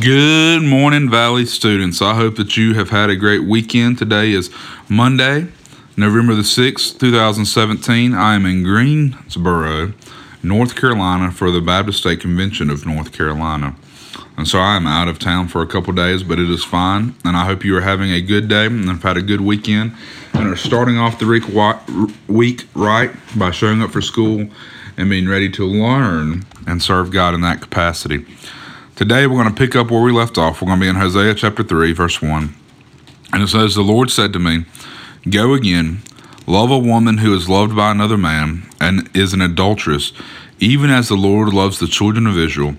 Good morning, Valley students. I hope that you have had a great weekend. Today is Monday, November the 6th, 2017. I am in Greensboro, North Carolina for the Baptist State Convention of North Carolina. And so I am out of town for a couple days, but it is fine. And I hope you are having a good day and have had a good weekend and are starting off the week right by showing up for school and being ready to learn and serve God in that capacity. Today we're going to pick up where we left off. We're going to be in Hosea chapter 3, verse 1. And it says, The Lord said to me, Go again, love a woman who is loved by another man and is an adulteress, even as the Lord loves the children of Israel.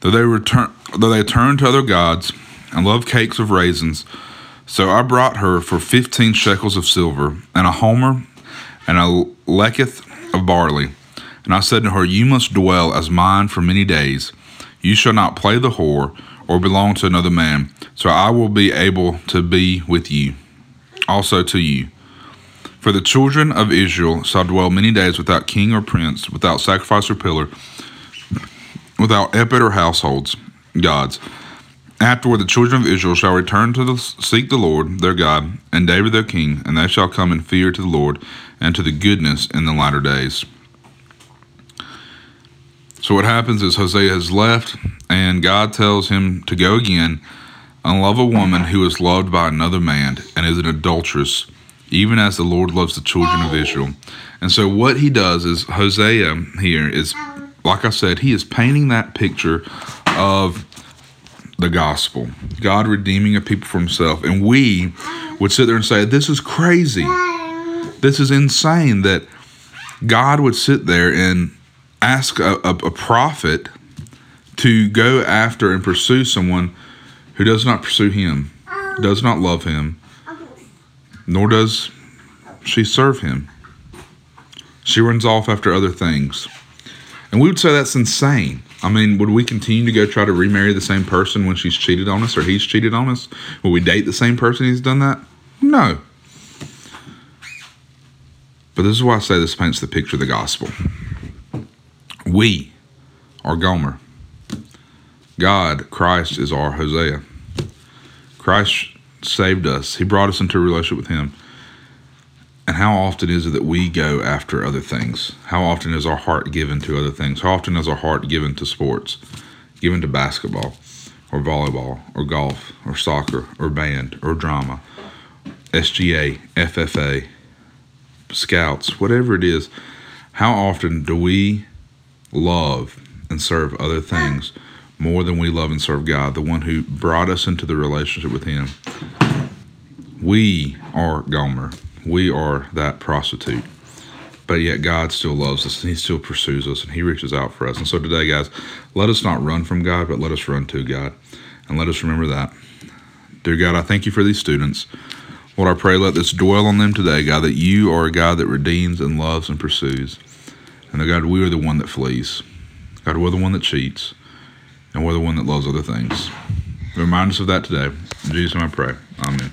Though they return though they turn to other gods and love cakes of raisins. So I brought her for fifteen shekels of silver, and a homer, and a leketh of barley. And I said to her, You must dwell as mine for many days. You shall not play the whore or belong to another man, so I will be able to be with you, also to you. For the children of Israel shall dwell many days without king or prince, without sacrifice or pillar, without ephod or households, gods. Afterward, the children of Israel shall return to the, seek the Lord their God and David their king, and they shall come in fear to the Lord and to the goodness in the latter days. So what happens is Hosea has left, and God tells him to go again and love a woman who is loved by another man and is an adulteress, even as the Lord loves the children of Israel. And so what he does is Hosea here is, like I said, he is painting that picture of the gospel, God redeeming a people for himself. And we would sit there and say, This is crazy. This is insane that God would sit there and ask a, a, a prophet to go after and pursue someone who does not pursue him, does not love him, nor does she serve him. She runs off after other things. And we would say that's insane. I mean, would we continue to go try to remarry the same person when she's cheated on us or he's cheated on us? Would we date the same person who's done that? No. But this is why I say this paints the picture of the gospel. We are Gomer. God, Christ, is our Hosea. Christ saved us. He brought us into a relationship with Him. And how often is it that we go after other things? How often is our heart given to other things? How often is our heart given to sports, given to basketball, or volleyball, or golf, or soccer, or band, or drama, SGA, FFA, scouts, whatever it is? How often do we love and serve other things more than we love and serve God, the one who brought us into the relationship with Him. We are Gomer. We are that prostitute. But yet God still loves us and He still pursues us and He reaches out for us. And so today, guys, let us not run from God, but let us run to God. And let us remember that. Dear God, I thank you for these students. Lord, I pray let this dwell on them today, God, that you are a God that redeems and loves and pursues. And God, we are the one that flees. God, we're the one that cheats. And we're the one that loves other things. Remind us of that today. In Jesus' name I pray. Amen.